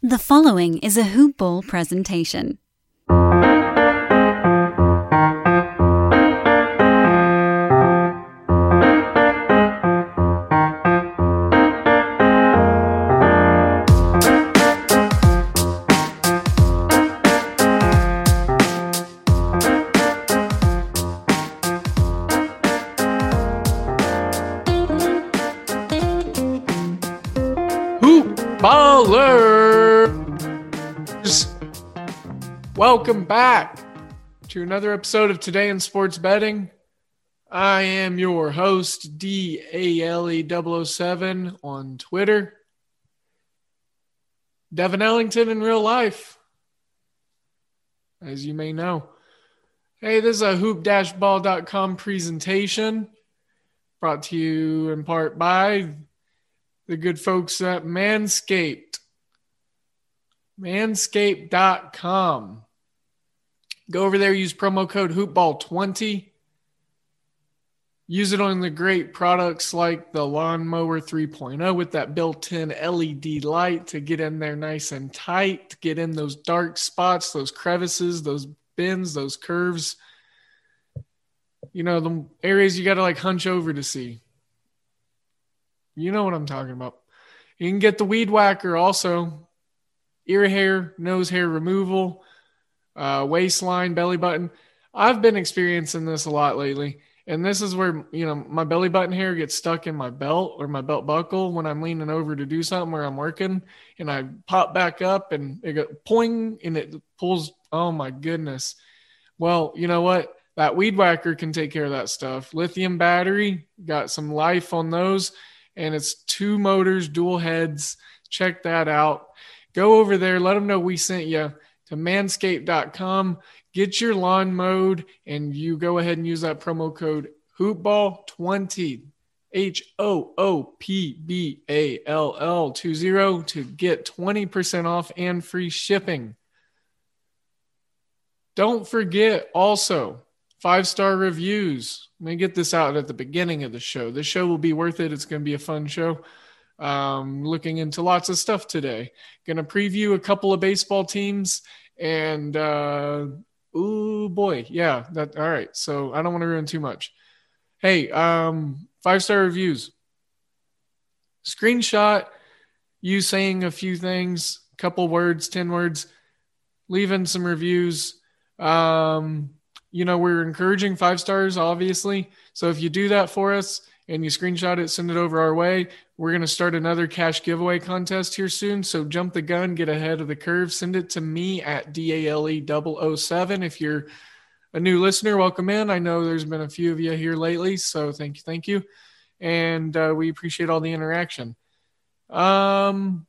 The following is a Hoop Ball presentation. Hoop Ballers! Welcome back to another episode of Today in Sports Betting. I am your host, D A L E 007 on Twitter. Devin Ellington in real life, as you may know. Hey, this is a hoop-ball.com presentation brought to you in part by the good folks at Manscaped. Manscaped.com. Go over there, use promo code HoopBall20. Use it on the great products like the Lawnmower 3.0 with that built in LED light to get in there nice and tight, get in those dark spots, those crevices, those bends, those curves. You know, the areas you got to like hunch over to see. You know what I'm talking about. You can get the weed whacker also, ear hair, nose hair removal, uh, waistline, belly button. I've been experiencing this a lot lately. And this is where, you know, my belly button hair gets stuck in my belt or my belt buckle when I'm leaning over to do something where I'm working and I pop back up and it goes poing and it pulls. Oh my goodness. Well, you know what? That weed whacker can take care of that stuff. Lithium battery, got some life on those and it's two motors, dual heads. Check that out. Go over there, let them know we sent you to manscaped.com. Get your lawn mowed, and you go ahead and use that promo code hoopball20, H O O P B A L L 20 to get 20% off and free shipping. Don't forget also five star reviews. Let me get this out at the beginning of the show. This show will be worth it. It's going to be a fun show. Um, looking into lots of stuff today. To preview a couple of baseball teams and uh, oh boy, yeah. That all right. So I don't want to ruin too much. Hey, um, five star reviews. Screenshot you saying a few things, couple words, ten words, leaving some reviews. Um, you know, we're encouraging five stars, obviously. So if you do that for us and you screenshot it, send it over our way, we're going to start another cash giveaway contest here soon. So jump the gun, get ahead of the curve. Send it to me at DALE 007. If you're a new listener, welcome in. I know there's been a few of you here lately. So thank you. Thank you. And uh, we appreciate all the interaction. Um,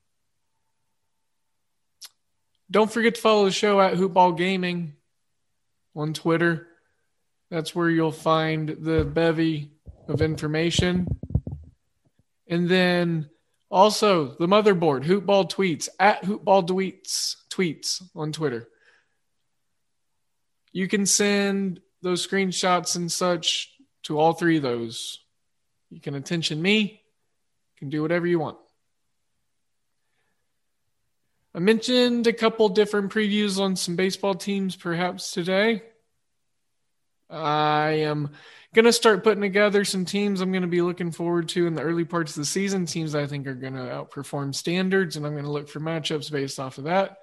don't forget to follow the show at Hoopball Gaming on Twitter. That's where you'll find the bevy of information. And then also the motherboard, Hoopball Tweets, at Hoopball Tweets, tweets on Twitter. You can send those screenshots and such to all three of those. You can attention me, you can do whatever you want. I mentioned a couple different previews on some baseball teams perhaps today. I am to start putting together some teams I'm to be looking forward to in the early parts of the season. Teams I think are to outperform standards, and I'm to look for matchups based off of that.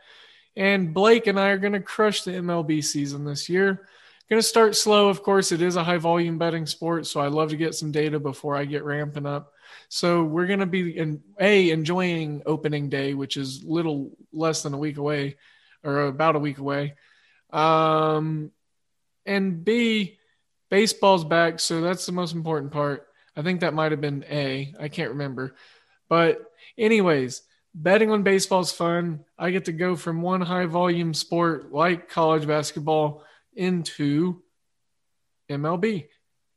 And Blake and I are to crush the MLB season this year. Going to start slow, of course. It is a high volume betting sport, so I love to get some data before I get ramping up. So we're to be in a enjoying opening day, which is little less than a week away, or about a week away. Um, and B, baseball's back, so that's the most important part. I think that might have been A. I can't remember. But, anyways, betting on baseball is fun. I get to go from one high volume sport like college basketball into MLB.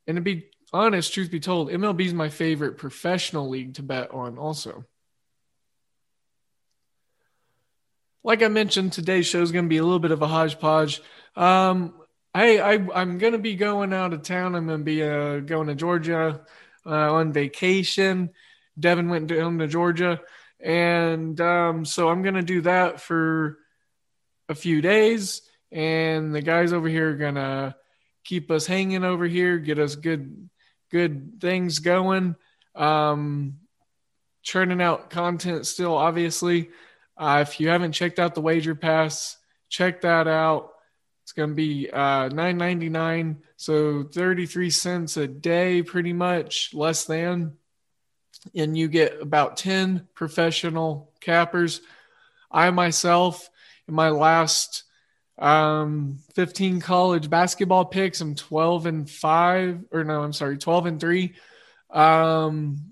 And to be honest, truth be told, MLB is my favorite professional league to bet on, also. Like I mentioned, today's show is going to be a little bit of a hodgepodge. Um, Hey, I, I'm going to be going out of town. I'm going to be uh, going to Georgia uh, on vacation. Devin went down to Georgia. And um, so I'm going to do that for a few days. And the guys over here are going to keep us hanging over here, get us good, good things going. Um, churning out content still, obviously. Uh, if you haven't checked out the Wager Pass, check that out. It's going to be uh, nine ninety nine, so thirty three cents a day, pretty much less than, and you get about ten professional cappers. I myself, in my last um, 15 college basketball picks. I'm 12 and five, or no, I'm sorry, 12 and three um,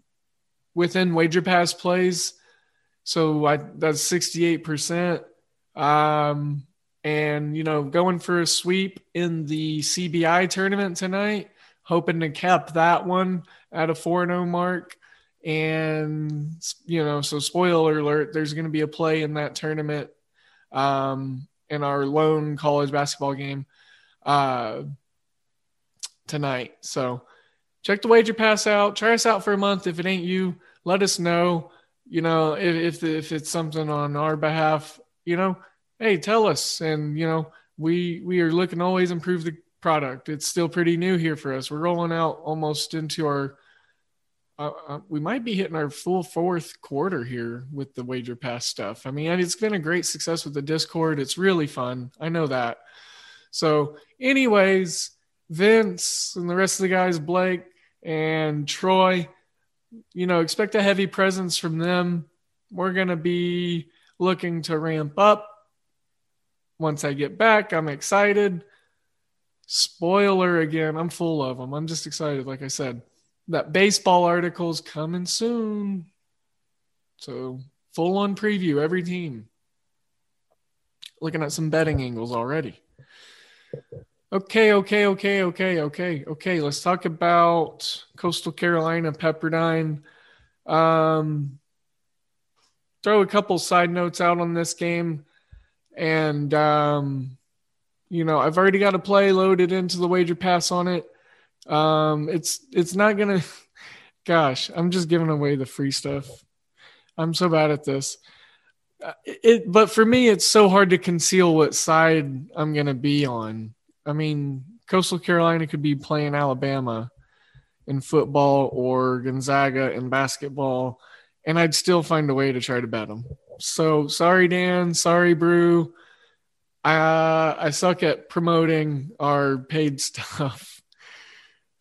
within wager pass plays. So I, that's 68%. Um, and you know going for a sweep in the CBI tournament tonight, hoping to cap that one at a 4-0 mark. And you know, so spoiler alert, there's going to be a play in that tournament um, in our lone college basketball game uh, tonight. So check the wager pass out. Try us out for a month. If it ain't you, let us know. You know, if if, if it's something on our behalf, you know, hey, tell us. And you know, we we are looking always improve the product. It's still pretty new here for us. We're rolling out almost into our. Uh, uh, we might be hitting our full fourth quarter here with the wager pass stuff. I mean, it's been a great success with the Discord. It's really fun. I know that. So, anyways, Vince and the rest of the guys, Blake and Troy, you know, expect a heavy presence from them. We're going to be looking to ramp up once I get back, I'm excited. Spoiler again, I'm full of them. I'm just excited, like I said. That baseball article's coming soon. So, full on preview, every team. Looking at some betting angles already. Okay, okay, okay, okay, okay, okay. Let's talk about Coastal Carolina Pepperdine. Um, throw a couple side notes out on this game and um, you know I've already got a play loaded into the wager pass on it. Um, it's it's not gonna. Gosh, I'm just giving away the free stuff. I'm so bad at this. Uh, it, but for me, it's so hard to conceal what side I'm gonna be on. I mean, Coastal Carolina could be playing Alabama in football or Gonzaga in basketball, and I'd still find a way to try to bet them. So sorry, Dan. Sorry, Brew. I I suck at promoting our paid stuff.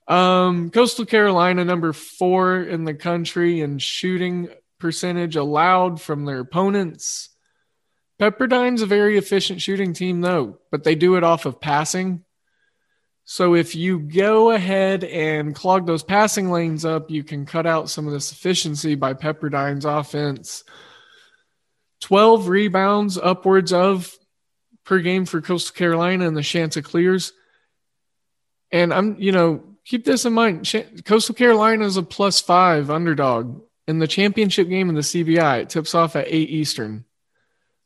Um, Coastal Carolina, number four in the country in shooting percentage allowed from their opponents. Pepperdine's a very efficient shooting team, though, but they do it off of passing. So if you go ahead and clog those passing lanes up, you can cut out some of this efficiency by Pepperdine's offense 12 rebounds upwards of per game for Coastal Carolina and the Chanticleers. And I'm, you know, keep this in mind. Coastal Carolina is a plus five underdog in the championship game in the CBI. It tips off at 8 Eastern.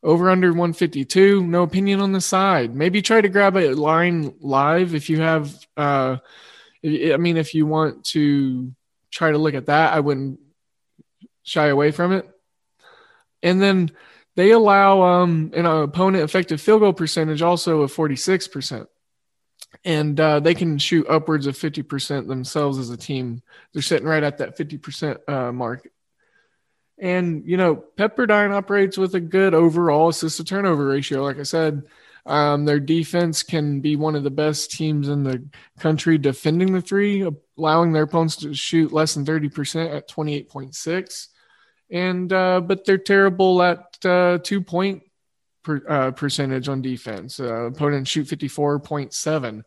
Over under 152. No opinion on the side. Maybe try to grab a line live if you have, uh, I mean, if you want to try to look at that, I wouldn't shy away from it. And then they allow um, an opponent effective field goal percentage also of 46%. and uh, they can shoot upwards of 50% themselves as a team. They're sitting right at that 50% uh, mark. And, you know, Pepperdine operates with a good overall assist to turnover ratio. Like I said, um, their defense can be one of the best teams in the country defending the three, allowing their opponents to shoot less than 30% at 28.6. And, uh, but they're terrible at uh, two point per, uh, percentage on defense. Uh, opponents shoot 54.7.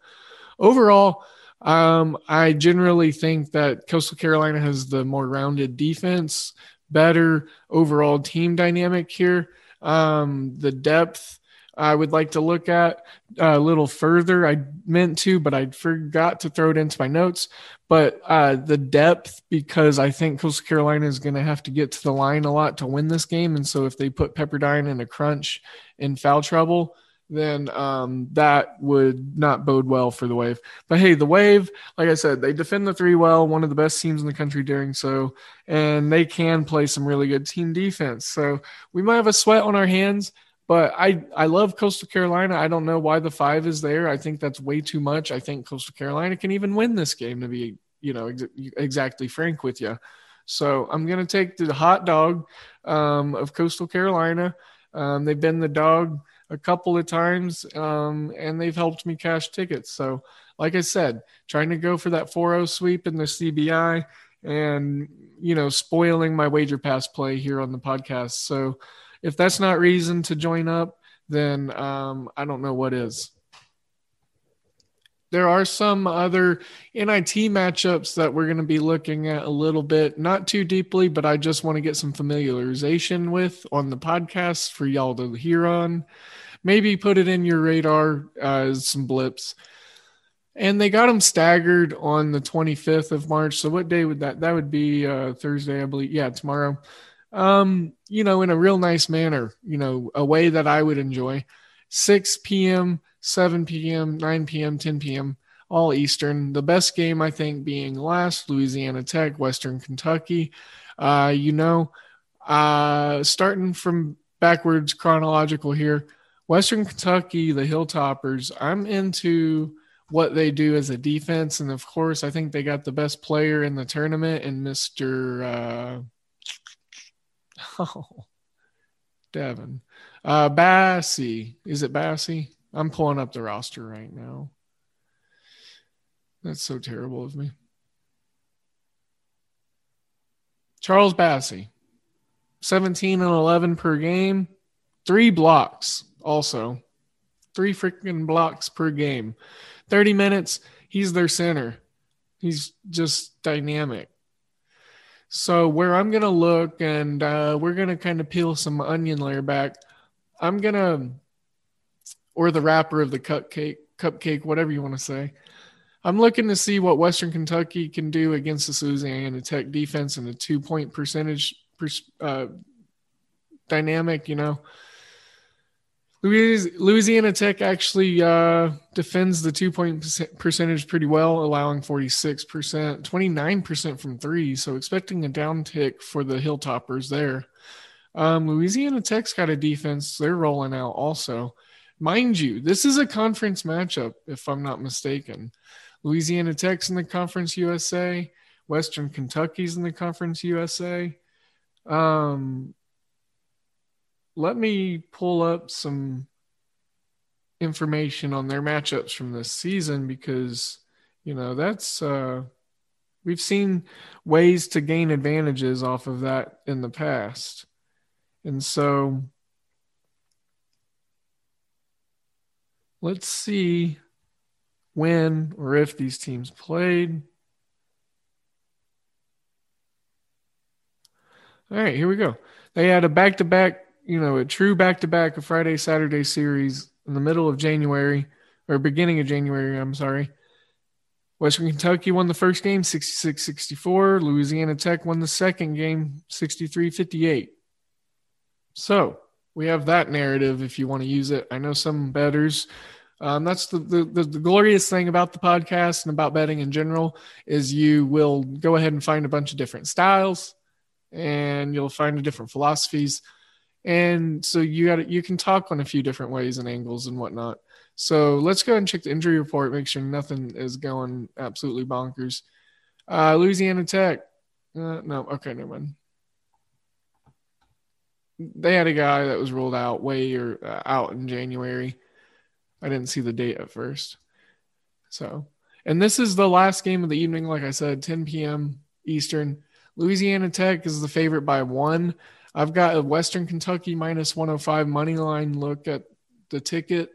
Overall, um, I generally think that Coastal Carolina has the more rounded defense, better overall team dynamic here. Um, the depth I would like to look at a little further. I meant to, but I forgot to throw it into my notes. But uh, the depth, because I think Coastal Carolina is going to have to get to the line a lot to win this game. And so if they put Pepperdine in a crunch in foul trouble, then um, that would not bode well for the Wave. But hey, the Wave, like I said, they defend the three well, one of the best teams in the country doing so, and they can play some really good team defense. So we might have a sweat on our hands. But I, I love Coastal Carolina. I don't know why the five is there. I think that's way too much. I think Coastal Carolina can even win this game, to be you know ex- exactly frank with you. So I'm going to take the hot dog um, of Coastal Carolina. Um, they've been the dog a couple of times, um, and they've helped me cash tickets. So, like I said, trying to go for that 4-0 sweep in the CBI, and you know, spoiling my wager pass play here on the podcast. So if that's not reason to join up, then um, I don't know what is. There are some other NIT matchups that we're going to be looking at a little bit, not too deeply, but I just want to get some familiarization with on the podcast for y'all to hear on. Maybe put it in your radar as some blips. And they got them staggered on the 25th of March. So what day would that? That would be uh, Thursday, I believe. Yeah, tomorrow um, you know, in a real nice manner, you know, a way that I would enjoy. 6 p.m., 7 p.m., 9 p.m., 10 p.m., all Eastern. The best game, I think, being last Louisiana Tech, Western Kentucky. Uh, you know, uh, starting from backwards chronological here, Western Kentucky, the Hilltoppers, I'm into what they do as a defense. And of course, I think they got the best player in the tournament and Mr. Uh, Oh, Devin. Uh, Bassey. Is it Bassey? I'm pulling up the roster right now. That's so terrible of me. Charles Bassey, 17 and 11 per game, three blocks also. Three freaking blocks per game. 30 minutes. He's their center. He's just dynamic. So where I'm gonna look and uh, we're gonna kind of peel some onion layer back. I'm gonna, or the wrapper of the cupcake, cupcake, whatever you want to say. I'm looking to see what Western Kentucky can do against the Louisiana Tech defense and the two point percentage uh, dynamic. You know, Louisiana Tech actually uh, defends the two point percentage pretty well, allowing 46%, 29% from three. So expecting a downtick for the Hilltoppers there. Um, Louisiana Tech's got a defense they're rolling out also. Mind you, this is a conference matchup, if I'm not mistaken. Louisiana Tech's in the Conference USA, Western Kentucky's in the Conference USA. Um, let me pull up some information on their matchups from this season because you know that's uh we've seen ways to gain advantages off of that in the past and so let's see when or if these teams played all right here we go they had a back-to-back you know, a true back to back, a Friday Saturday series in the middle of January or beginning of January. I'm sorry. Western Kentucky won the first game 66 64. Louisiana Tech won the second game 63 58. So we have that narrative if you want to use it. I know some betters. Um, that's the, the, the, the glorious thing about the podcast and about betting in general is you will go ahead and find a bunch of different styles and you'll find different philosophies and so you got you can talk on a few different ways and angles and whatnot So let's go ahead and check the injury report, make sure nothing is going absolutely bonkers. Uh, Louisiana Tech. Uh, no, okay, never mind. They had a guy that was ruled out way or uh, out in January. I didn't see the date at first. So, and this is the last game of the evening, like I said, 10 p.m. Eastern. Louisiana Tech is the favorite by one. I've got a Western Kentucky minus 105 money line look at the ticket.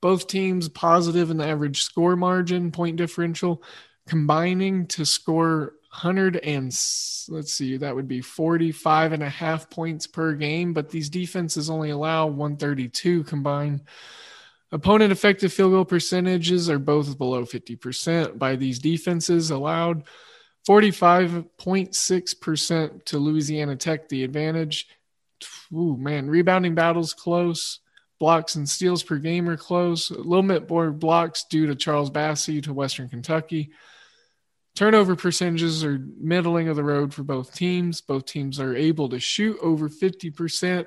Both teams positive in the average score margin, point differential, combining to score 100 and let's see, that would be 45 and a half points per game, but these defenses only allow 132 combined. Opponent effective field goal percentages are both below 50% by these defenses allowed 45.6% to Louisiana Tech, the advantage. Ooh, man, rebounding battles close. Blocks and steals per game are close. A little bit more blocks due to Charles Bassey to Western Kentucky. Turnover percentages are middling of the road for both teams. Both teams are able to shoot over 50%.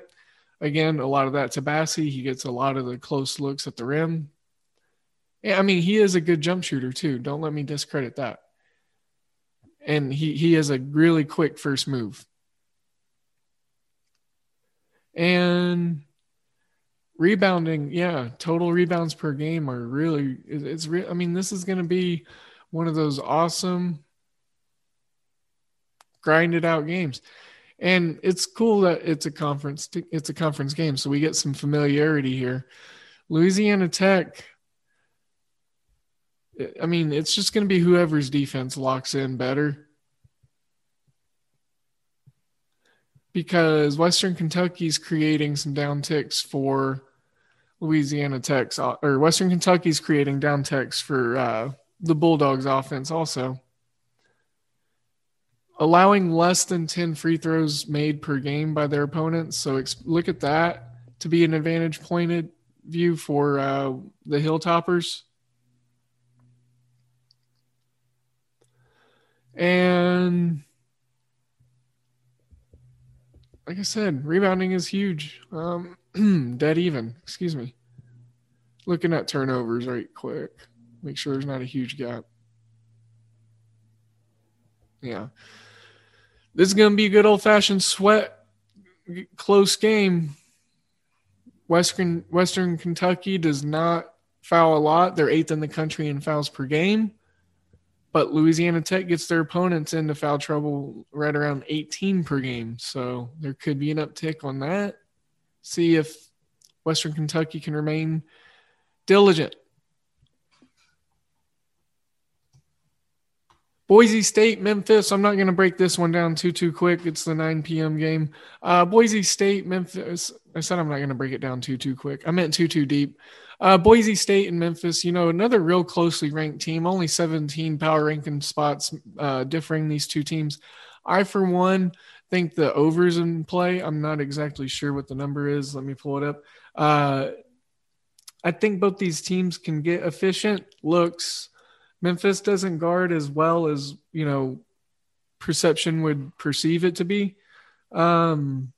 Again, a lot of that to Bassey. He gets a lot of the close looks at the rim. Yeah, I mean, he is a good jump shooter, too. Don't let me discredit that and he he has a really quick first move. And rebounding, yeah, total rebounds per game are really it's re- I mean this is going to be one of those awesome grinded out games. And it's cool that it's a conference it's a conference game so we get some familiarity here. Louisiana Tech I mean, it's just going to be whoever's defense locks in better. Because Western Kentucky's creating some down ticks for Louisiana Tech's, or Western Kentucky's creating down ticks for uh, the Bulldogs offense also. Allowing less than 10 free throws made per game by their opponents. So ex- look at that to be an advantage pointed view for uh, the Hilltoppers. And like I said, rebounding is huge. Um, dead even, excuse me. Looking at turnovers right quick. Make sure there's not a huge gap. Yeah. This is going to be a good old fashioned sweat close game. Western Western Kentucky does not foul a lot. They're eighth in the country in fouls per game. But Louisiana Tech gets their opponents into foul trouble right around 18 per game. So there could be an uptick on that. See if Western Kentucky can remain diligent. Boise State, Memphis. I'm not going to break this one down too too quick. It's the 9 p.m. game. Uh, Boise State, Memphis. I said I'm not going to break it down too too quick. I meant too too deep. Uh, Boise State and Memphis, you know, another real closely ranked team, only 17 power ranking spots uh, differing these two teams. I, for one, think the overs in play. I'm not exactly sure what the number is. Let me pull it up. Uh, I think both these teams can get efficient looks. Memphis doesn't guard as well as, you know, perception would perceive it to be. Um,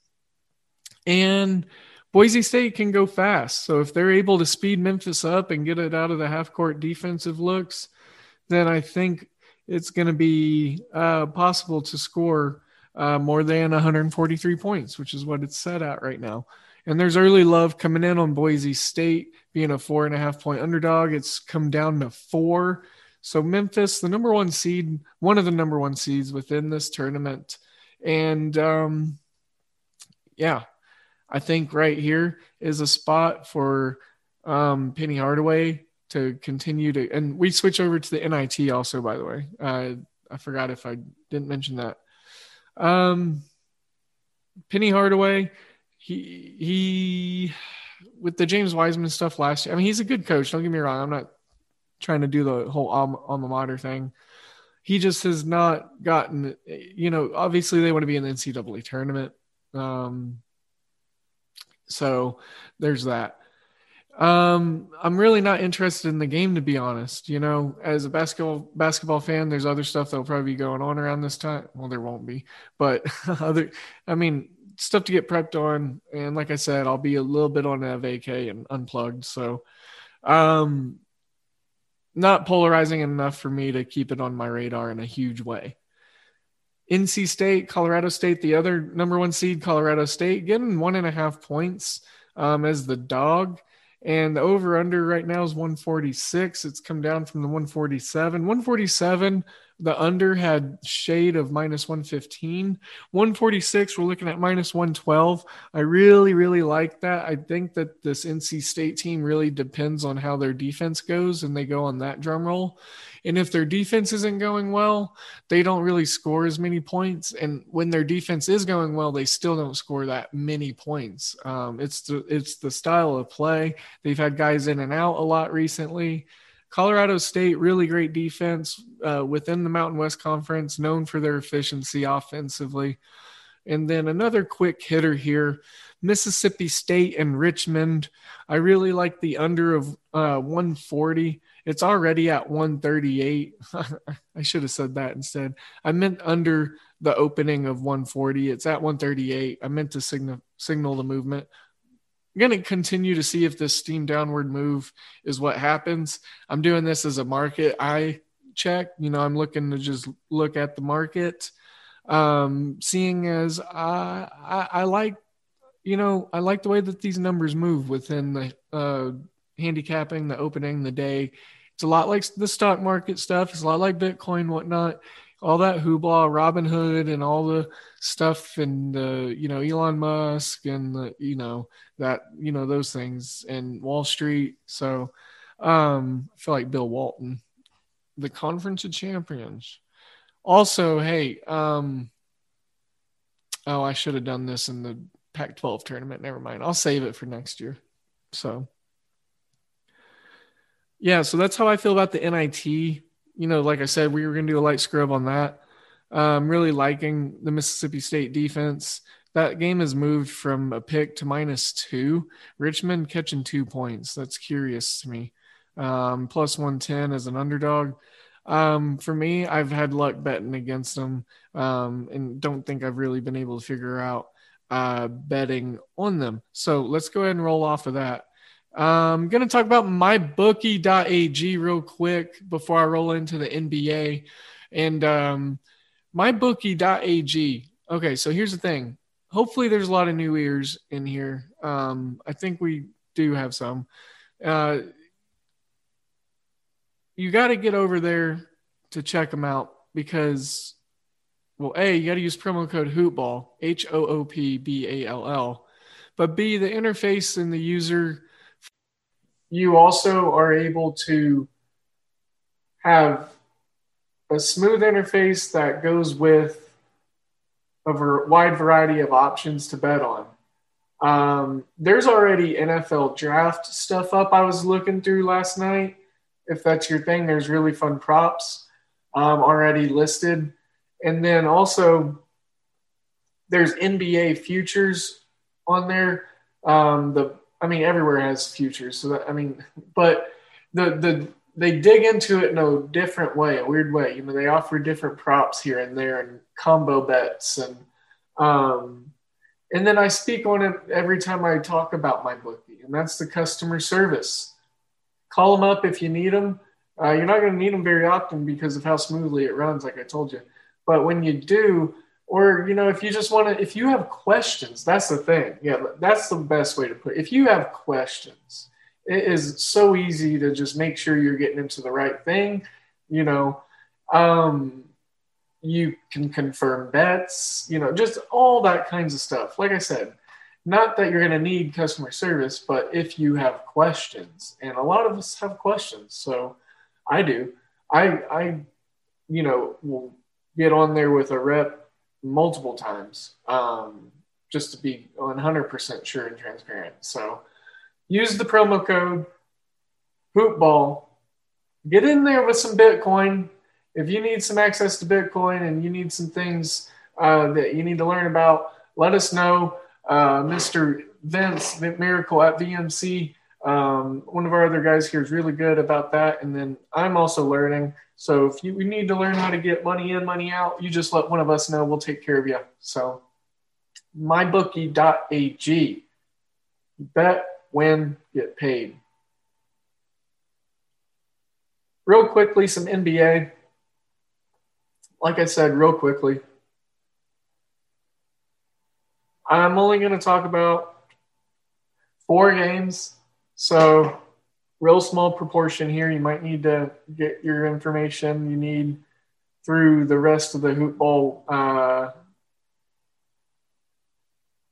and Boise State can go fast. So if they're able to speed Memphis up and get it out of the half court defensive looks, then I think it's going to be uh, possible to score uh, more than 143 points, which is what it's set at right now. And there's early love coming in on Boise State being a four and a half point underdog. It's come down to four. So Memphis, the number one seed, one of the number one seeds within this tournament. And um, yeah, I think right here is a spot for um, Penny Hardaway to continue to, and we switch over to the NIT also, by the way. Uh, I forgot if I didn't mention that. Um, Penny Hardaway, he he with the James Wiseman stuff last year. I mean, he's a good coach. Don't get me wrong. I'm not trying to do the whole alma mater thing. He just has not gotten, you know, obviously they want to be in the NCAA tournament. Um, so there's that. Um, I'm really not interested in the game to be honest. You know, as a basketball basketball fan, there's other stuff that'll probably be going on around this time. Well, there won't be, but other. I mean, stuff to get prepped on. And like I said, I'll be a little bit on a vacay and unplugged. So Um, not polarizing enough for me to keep it on my radar in a huge way. NC State, Colorado State, the other number one seed, Colorado State, getting one and a half points um, as the dog. And the over under right now is 146. It's come down from the 147. 147 the under had shade of minus 115. 146, we're looking at minus 112. I really, really like that. I think that this NC State team really depends on how their defense goes and they go on that drum roll. And if their defense isn't going well, they don't really score as many points. And when their defense is going well, they still don't score that many points. Um, it's the it's the style of play. They've had guys in and out a lot recently. Colorado State, really great defense uh, within the Mountain West Conference, known for their efficiency offensively. And then another quick hitter here Mississippi State and Richmond. I really like the under of uh, 140. It's already at 138. I should have said that instead. I meant under the opening of 140. It's at 138. I meant to signal signal the movement. I'm going to continue to see if this steam downward move is what happens. I'm doing this as a market eye check. You know, I'm looking to just look at the market, um, seeing as I, I, I like, you know, I like the way that these numbers move within the uh, handicapping, the opening, the day. It's a lot like the stock market stuff. It's a lot like Bitcoin, whatnot all that hoopla, Robinhood, and all the stuff, and you know Elon Musk, and the, you know that you know those things, and Wall Street. So um, I feel like Bill Walton, the Conference of Champions. Also, hey, um, oh, I should have done this in the Pac-12 tournament. Never mind. I'll save it for next year. So. Yeah, so that's how I feel about the NIT you know, like I said, we were going to do a light scrub on that. Um, really liking the Mississippi State defense. That game has moved from a pick to minus two. Richmond catching two points. That's curious to me. Um, plus 110 as an underdog. Um, for me, I've had luck betting against them um, and don't think I've really been able to figure out uh, betting on them. So let's go ahead and roll off of that. I'm going to talk about mybookie.ag real quick before I roll into the NBA. And um, mybookie.ag. Okay, so here's the thing. Hopefully, there's a lot of new ears in here. Um, I think we do have some. Uh, you got to get over there to check them out because, well, A, you got to use promo code HOOPBALL, H O O P B A L L. But B, the interface and the user you also are able to have a smooth interface that goes with a wide variety of options to bet on. Um, there's already NFL draft stuff up I was looking through last night. If that's your thing, there's really fun props um, already listed. And then also, there's NBA futures on there. Um, the I mean, everywhere has futures. So that, I mean, but the the they dig into it in a different way, a weird way. You know, they offer different props here and there and combo bets and um, and then I speak on it every time I talk about my bookie, and that's the customer service. Call them up if you need them. Uh, you're not going to need them very often because of how smoothly it runs, like I told you. But when you do, or you know if you just want to if you have questions that's the thing. Yeah that's the best way to put it if you have questions it is so easy to just make sure you're getting into the right thing you know? Um, you can confirm bets you know just all that kinds of stuff. Like i said not that you're going to need customer service but if you have questions and a lot of us have questions so i do. I i you know will get on there with a rep multiple times um, just to be 100% sure and transparent. So use the promo code hoopball. Get in there with some Bitcoin. If you need some access to Bitcoin and you need some things uh, that you need to learn about, let us know. Uh, Mr. Vince Miracle at VMC, um, one of our other guys here is really good about that. And then I'm also learning. So if you need to learn how to get money in, money out, you just let one of us know. We'll take care of you. So mybookie.ag. Bet, win, get paid. real quickly, some NBA. Like I said, real quickly. I'm only going to talk about four games. So, real small proportion here. You might need to get your information you need through the rest of the hoop ball uh,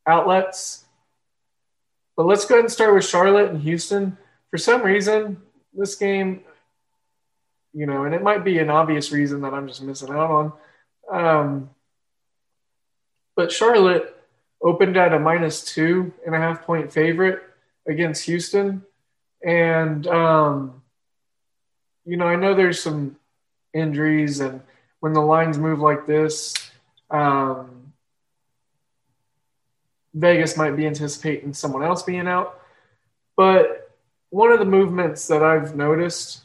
outlets. But let's go ahead and start with Charlotte and Houston. For some reason, this game, you know, and it might be an obvious reason that I'm just missing out on. Um, but Charlotte opened at a minus two and a half point favorite against Houston. And, um, you know, I know there's some injuries, and when the lines move like this, um, Vegas might be anticipating someone else being out. But one of the movements that I've noticed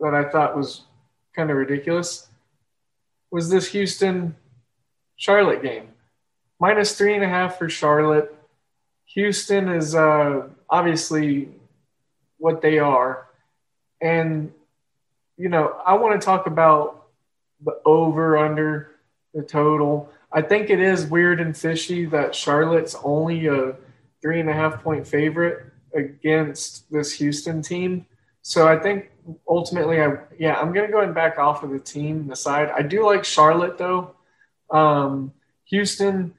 that I thought was kind of ridiculous was this Houston Charlotte game. Minus three and a half for Charlotte. Houston is uh, obviously what they are. And, you know, I want to talk about the over under the total. I think it is weird and fishy that Charlotte's only a three and a half point favorite against this Houston team. So I think ultimately, I yeah, I'm gonna go and back off of the team, the side. I do like Charlotte though. Um, Houston.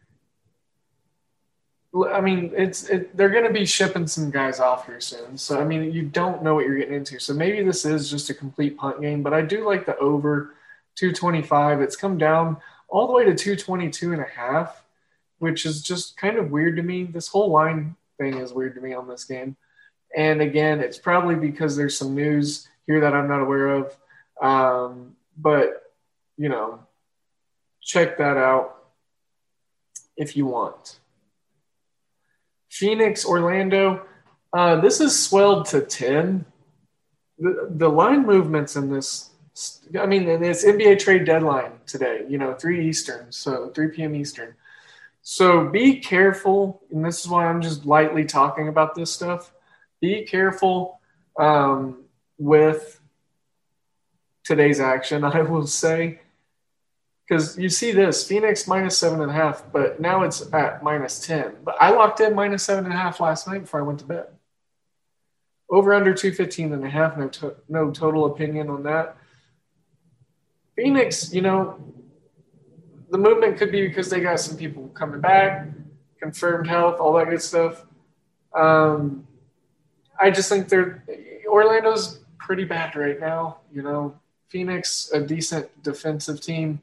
I mean, it's it, they're going to be shipping some guys off here soon. So I mean, you don't know what you're getting into. So maybe this is just a complete punt game. But I do like the over 225. It's come down all the way to 222 and a half, which is just kind of weird to me. This whole line thing is weird to me on this game. And again, it's probably because there's some news here that I'm not aware of. Um, but, you know, check that out if you want. Phoenix, Orlando, uh, this is swelled to 10. The, the line movements in this, I mean, it's NBA trade deadline today, you know, 3 Eastern, so 3 p.m. Eastern. So be careful, and this is why I'm just lightly talking about this stuff. Be careful um, with today's action, I will say, because you see this Phoenix minus seven and a half, but now it's at minus 10. But I locked in minus seven and a half last night before I went to bed. Over under 215 and a half, no, to- no total opinion on that. Phoenix, you know, the movement could be because they got some people coming back, confirmed health, all that good stuff. Um, I just think they're Orlando's pretty bad right now. You know, Phoenix, a decent defensive team.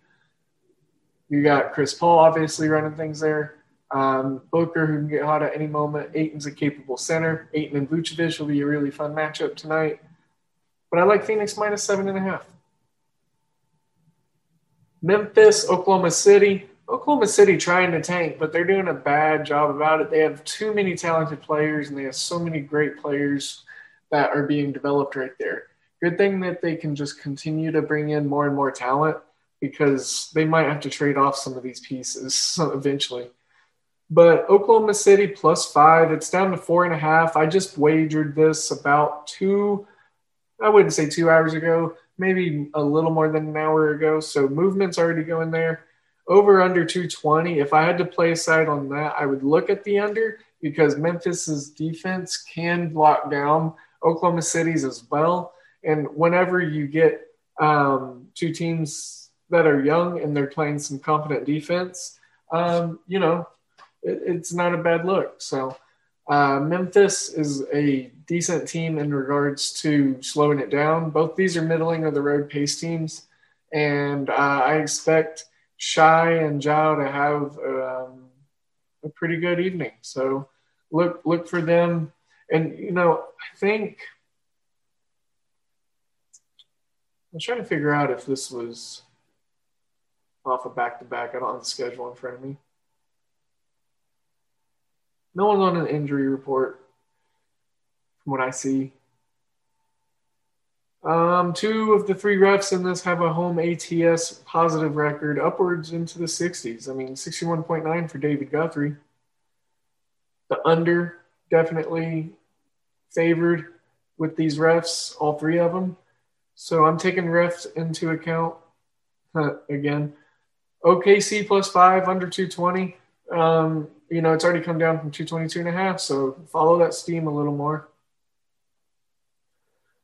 You got Chris Paul obviously running things there. Um, Booker, who can get hot at any moment. Ayton's a capable center. Ayton and Vucevic will be a really fun matchup tonight. But I like Phoenix minus seven and a half. Memphis, Oklahoma City. Oklahoma City trying to tank, but they're doing a bad job about it. They have too many talented players and they have so many great players that are being developed right there. Good thing that they can just continue to bring in more and more talent because they might have to trade off some of these pieces eventually. But Oklahoma City plus five, it's down to four and a half. I just wagered this about two, I wouldn't say two hours ago, maybe a little more than an hour ago. So movement's already going there. Over under 220. If I had to play a side on that, I would look at the under because Memphis's defense can lock down Oklahoma City's as well. And whenever you get um, two teams that are young and they're playing some confident defense, um, you know, it, it's not a bad look. So uh, Memphis is a decent team in regards to slowing it down. Both these are middling of the road pace teams, and uh, I expect Shai and Ja to have um, a pretty good evening. So look look for them, and you know I think I'm trying to figure out if this was off a of back to back. I don't have the schedule in front of me. No one's on an injury report from what I see. Um, two of the three refs in this have a home ATS positive record, upwards into the 60s. I mean, 61.9 for David Guthrie. The under definitely favored with these refs, all three of them. So I'm taking refs into account again. OKC plus five under 220. Um, you know, it's already come down from 222 and a half. So follow that steam a little more.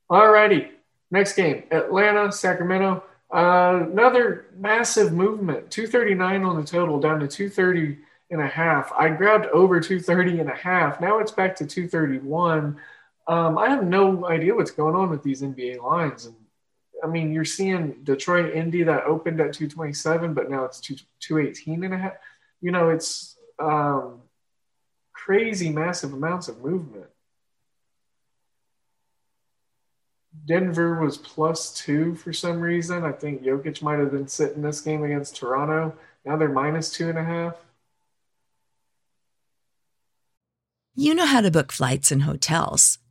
All righty. Next game Atlanta, Sacramento. Uh, another massive movement 239 on the total down to 230 and a half. I grabbed over 230 and a half. Now it's back to 231. Um, I have no idea what's going on with these NBA lines. And I mean, you're seeing Detroit Indy that opened at 227, but now it's 218 and a half. You know, it's um, crazy, massive amounts of movement. Denver was plus two for some reason. I think Jokic might have been sitting this game against Toronto. Now they're minus two and a half. You know how to book flights and hotels.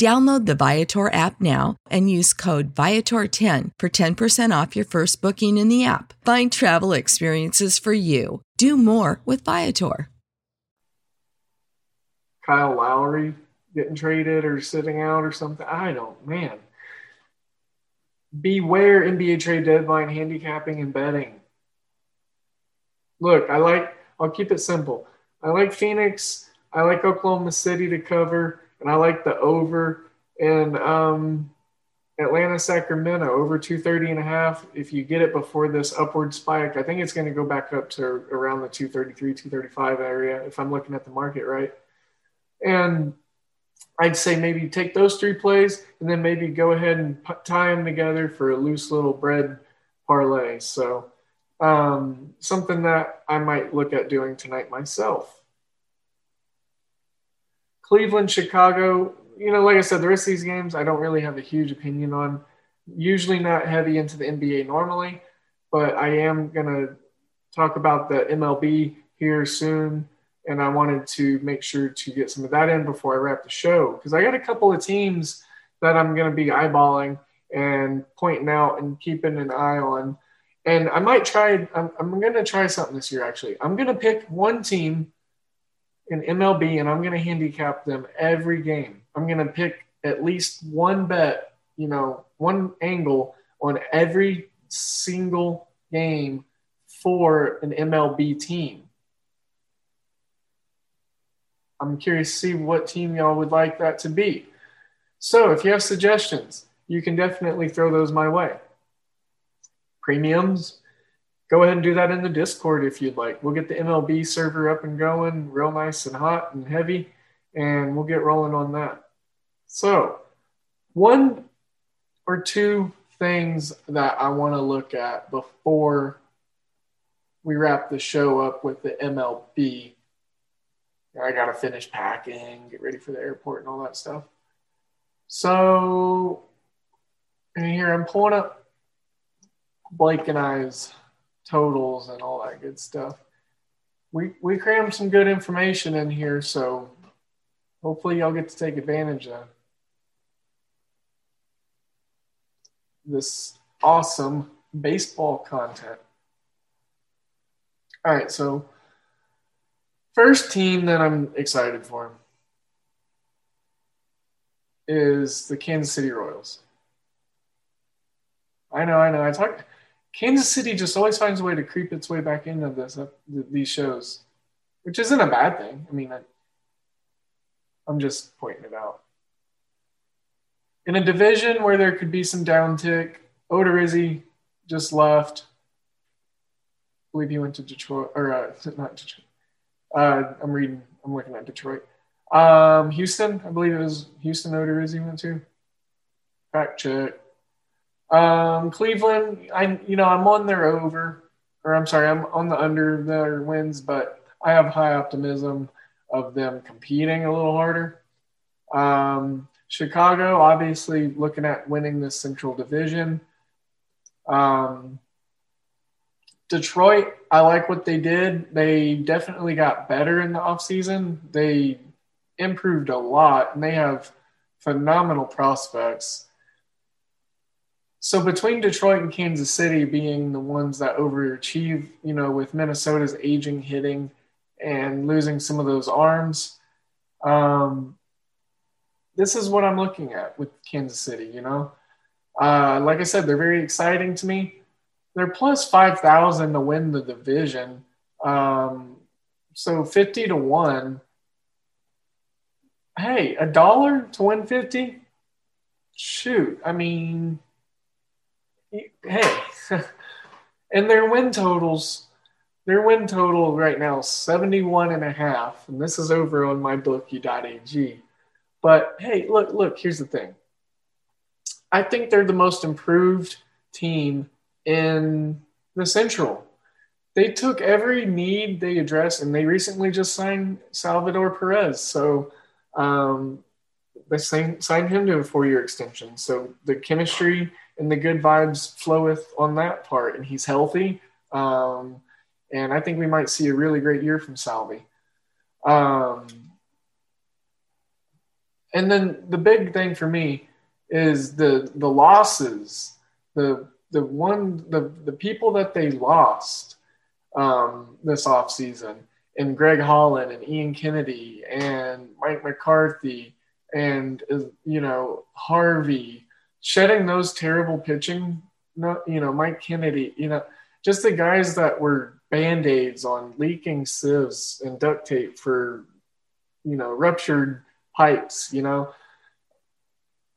Download the Viator app now and use code Viator10 for 10% off your first booking in the app. Find travel experiences for you. Do more with Viator. Kyle Lowry getting traded or sitting out or something. I don't, man. Beware NBA trade deadline handicapping and betting. Look, I like, I'll keep it simple. I like Phoenix. I like Oklahoma City to cover and I like the over and um, Atlanta Sacramento over 230 and a half. If you get it before this upward spike, I think it's going to go back up to around the 233, 235 area if I'm looking at the market right. And I'd say maybe take those three plays and then maybe go ahead and tie them together for a loose little bread parlay. So um, something that I might look at doing tonight myself. Cleveland, Chicago, you know, like I said, the rest of these games I don't really have a huge opinion on. Usually not heavy into the NBA normally, but I am going to talk about the MLB here soon. And I wanted to make sure to get some of that in before I wrap the show because I got a couple of teams that I'm going to be eyeballing and pointing out and keeping an eye on. And I might try, I'm, I'm going to try something this year actually. I'm going to pick one team in MLB and I'm going to handicap them every game. I'm going to pick at least one bet, you know, one angle on every single game for an MLB team. I'm curious to see what team y'all would like that to be. So if you have suggestions, you can definitely throw those my way. Premiums, go ahead and do that in the Discord if you'd like. We'll get the MLB server up and going, real nice and hot and heavy, and we'll get rolling on that. So, one or two things that I want to look at before we wrap the show up with the MLB. I got to finish packing, get ready for the airport, and all that stuff. So, and here I'm pulling up Blake and I's totals and all that good stuff. We we crammed some good information in here, so hopefully y'all get to take advantage of this awesome baseball content. All right, so first team that I'm excited for is the Kansas City Royals. I know, I know. I talked Kansas City just always finds a way to creep its way back into this uh, these shows, which isn't a bad thing. I mean, I, I'm just pointing it out. In a division where there could be some downtick, Odorizzi just left. I believe he went to Detroit, or uh, not Detroit. Uh, I'm reading. I'm looking at Detroit. Um, Houston, I believe it was Houston Odorizzi went to. Fact check. Um, Cleveland, I you know I'm on their over, or I'm sorry, I'm on the under their wins, but I have high optimism of them competing a little harder. Um, Chicago, obviously looking at winning the Central Division. Um, Detroit, I like what they did. They definitely got better in the offseason. They improved a lot and they have phenomenal prospects. So between Detroit and Kansas City being the ones that overachieve, you know, with Minnesota's aging hitting and losing some of those arms, um, this is what I'm looking at with Kansas City, you know. Uh, like I said, they're very exciting to me. They're plus 5,000 to win the division. Um, so 50 to 1. Hey, a dollar to win 50? Shoot. I mean, hey. and their win totals, their win total right now is 71 and a half. And this is over on my mybookie.ag. But hey, look, look, here's the thing. I think they're the most improved team in the Central. They took every need they addressed, and they recently just signed Salvador Perez. So um, they signed, him to a four-year extension. So the chemistry and the good vibes floweth on that part, and he's healthy. Um, and I think we might see a really great year from Salvi. Um, and then the big thing for me is the the losses, the the one the the people that they lost um, this offseason and Greg Holland and Ian Kennedy and Mike McCarthy and you know Harvey shedding those terrible pitching you know Mike Kennedy you know just the guys that were band-aids on leaking sieves and duct tape for you know ruptured pipes you know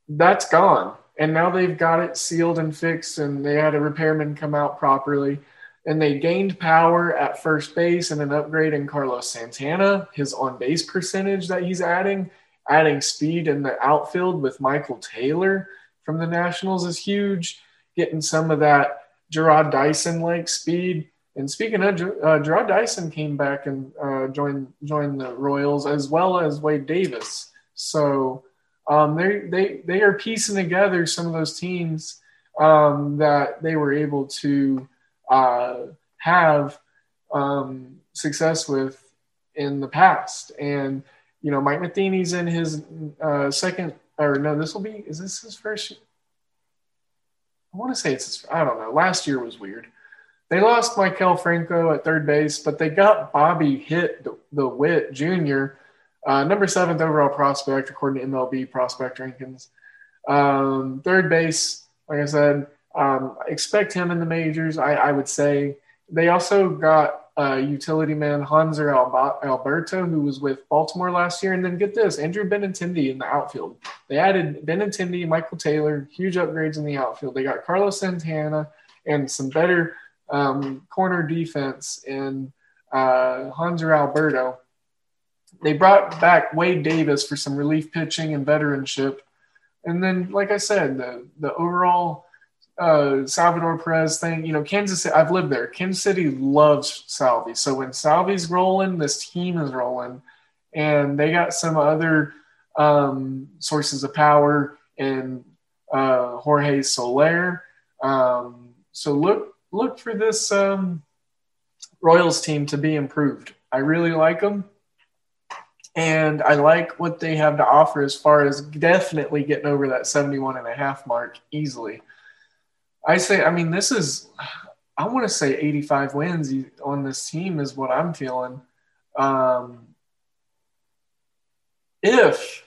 that's gone. And now they've got it sealed and fixed and they had a repairman come out properly. And they gained power at first base and an upgrade in Carlos Santana, his on base percentage that he's adding, adding speed in the outfield with Michael Taylor from the Nationals is huge, getting some of that Jarrod Dyson like speed. And speaking of, uh, Jarrod Dyson came back and uh, joined joined the Royals as well as Wade Davis. So um, they they they are piecing together some of those teams um, that they were able to uh, have um, success with in the past. And you know, Mike Matheny's in his uh, second, or no, this will be. Is this his first? I want to say it's. His, I don't know. Last year was weird. They lost Maikel Franco at third base, but they got Bobby Hit the, the Witt Jr uh, number seventh overall prospect, according to MLB prospect rankings. Um, third base, like I said, um, expect him in the majors. I, I, would say they also got uh, utility man Hanser Alberto, who was with Baltimore last year, and then get this Andrew Benintendi in the outfield. They added Benintendi, Michael Taylor, huge upgrades in the outfield. They got Carlos Santana and some better um, corner defense in uh, Hanser Alberto they brought back Wade Davis for some relief pitching and veteranship. And then, like I said, the the overall uh, Salvador Perez thing, you know, Kansas City, I've lived there. Kansas City loves Salvi. So when Salvi's rolling, this team is rolling. And they got some other um, sources of power in uh, Jorge Soler. Um, so look look for this um, Royals team to be improved. I really like them and I like what they have to offer as far as definitely getting over that 71 and a half mark easily. I say, I mean, this is, I want to say 85 wins on this team is what I'm feeling. Um, if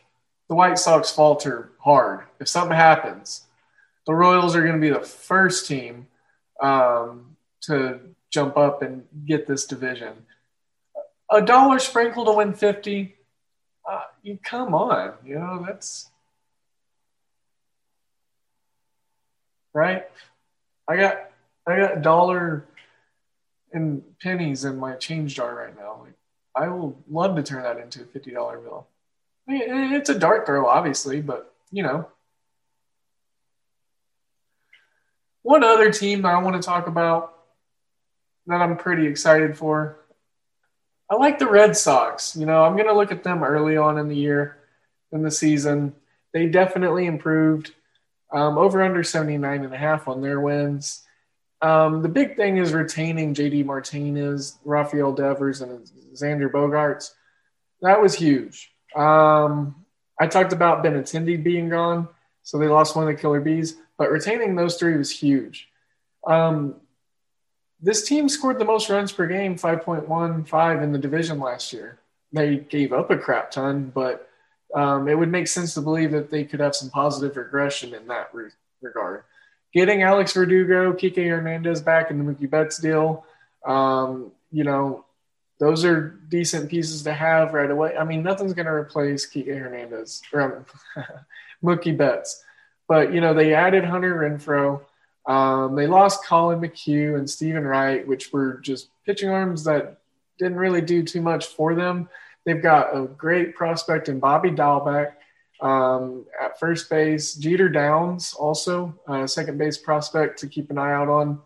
the White Sox falter hard, if something happens, the Royals are going to be the first team um, to jump up and get this division. A dollar sprinkle to win 50, uh, you come on, you know that's right. I got I got dollar and pennies in my change jar right now. Like, I will love to turn that into a fifty dollar bill. I mean, it's a dart throw, obviously, but you know. One other team that I want to talk about that I'm pretty excited for. I like the Red Sox. You know, I'm going to look at them early on in the year, in the season. They definitely improved. Um, over under 79 and a half on their wins. Um, the big thing is retaining JD Martinez, Rafael Devers, and Xander Bogaerts. That was huge. Um, I talked about Benintendi being gone, so they lost one of the killer bees, but retaining those three was huge. Um, this team scored the most runs per game, 5.15 in the division last year. They gave up a crap ton, but um, it would make sense to believe that they could have some positive regression in that re- regard. Getting Alex Verdugo, Kike Hernandez back in the Mookie Betts deal, um, you know, those are decent pieces to have right away. I mean, nothing's going to replace Kike Hernandez or Mookie Betts, but you know they added Hunter Renfroe. Um, they lost Collin McHugh and Steven Wright, which were just pitching arms that didn't really do too much for them. They've got a great prospect in Bobby Dalbec um, at first base. Jeter Downs, also a second base prospect to keep an eye out on.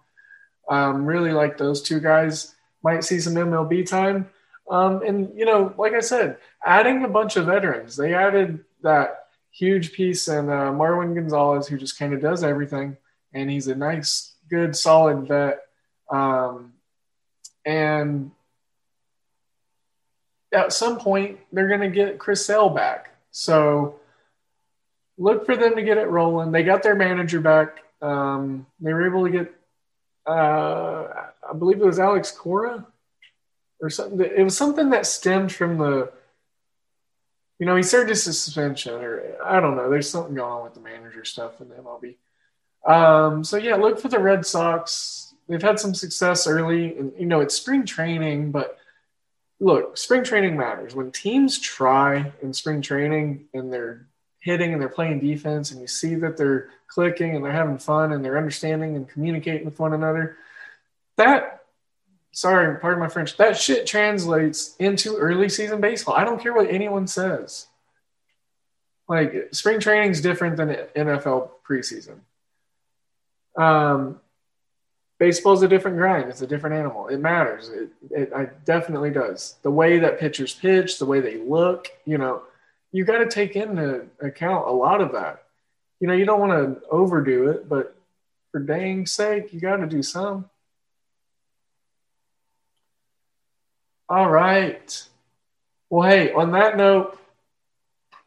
Um, really like those two guys. Might see some MLB time. Um, and, you know, like I said, adding a bunch of veterans. They added that huge piece in uh, Marwin Gonzalez, who just kind of does everything and he's a nice, good, solid vet. Um, and at some point, they're going to get Chris Sale back. So look for them to get it rolling. They got their manager back. Um, they were able to get, uh, I believe it was Alex Cora or something. It was something that stemmed from the, you know, he served his suspension, or I don't know. There's something going on with the manager stuff in the MLB. Um, so yeah, look for the Red Sox. They've had some success early, and you know it's spring training, but look, spring training matters. When teams try in spring training and they're hitting and they're playing defense, and you see that they're clicking and they're having fun and they're understanding and communicating with one another, that sorry, pardon my French, that shit translates into early season baseball. I don't care what anyone says. Like spring training is different than NFL preseason. Um, baseball's a different grind. It's a different animal. It matters. It, it, it definitely does. The way that pitchers pitch, the way they look, you know, you got to take into account a lot of that. You know, you don't want to overdo it, but for dang sake, you got to do some. All right. Well, hey, on that note,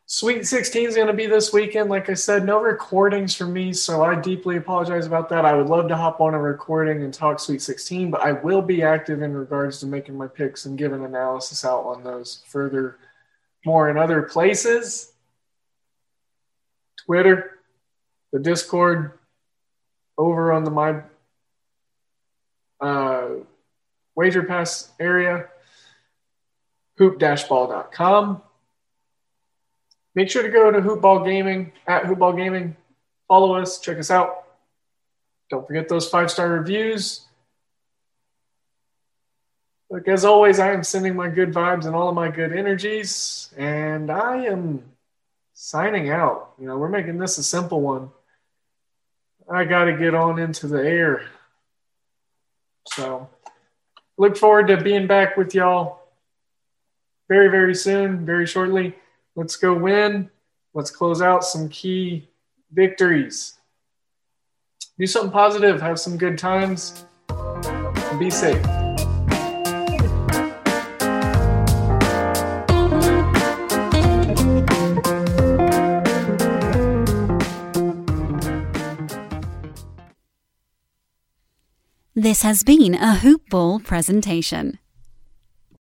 Sweet 16 is going to be this weekend. Like I said, no recordings for me, so I deeply apologize about that. I would love to hop on a recording and talk Sweet 16, but I will be active in regards to making my picks and giving analysis out on those further more in other places. Twitter, the Discord, over on the my uh, wager pass area, hoop-ball.com Make sure to go to Hoopball Gaming at Hoopball Gaming. Follow us, check us out. Don't forget those five star reviews. Look, as always, I am sending my good vibes and all of my good energies, and I am signing out. You know, we're making this a simple one. I got to get on into the air. So, look forward to being back with y'all very, very soon, very shortly. Let's go win. Let's close out some key victories. Do something positive, have some good times, be safe. This has been a Hoop Ball presentation.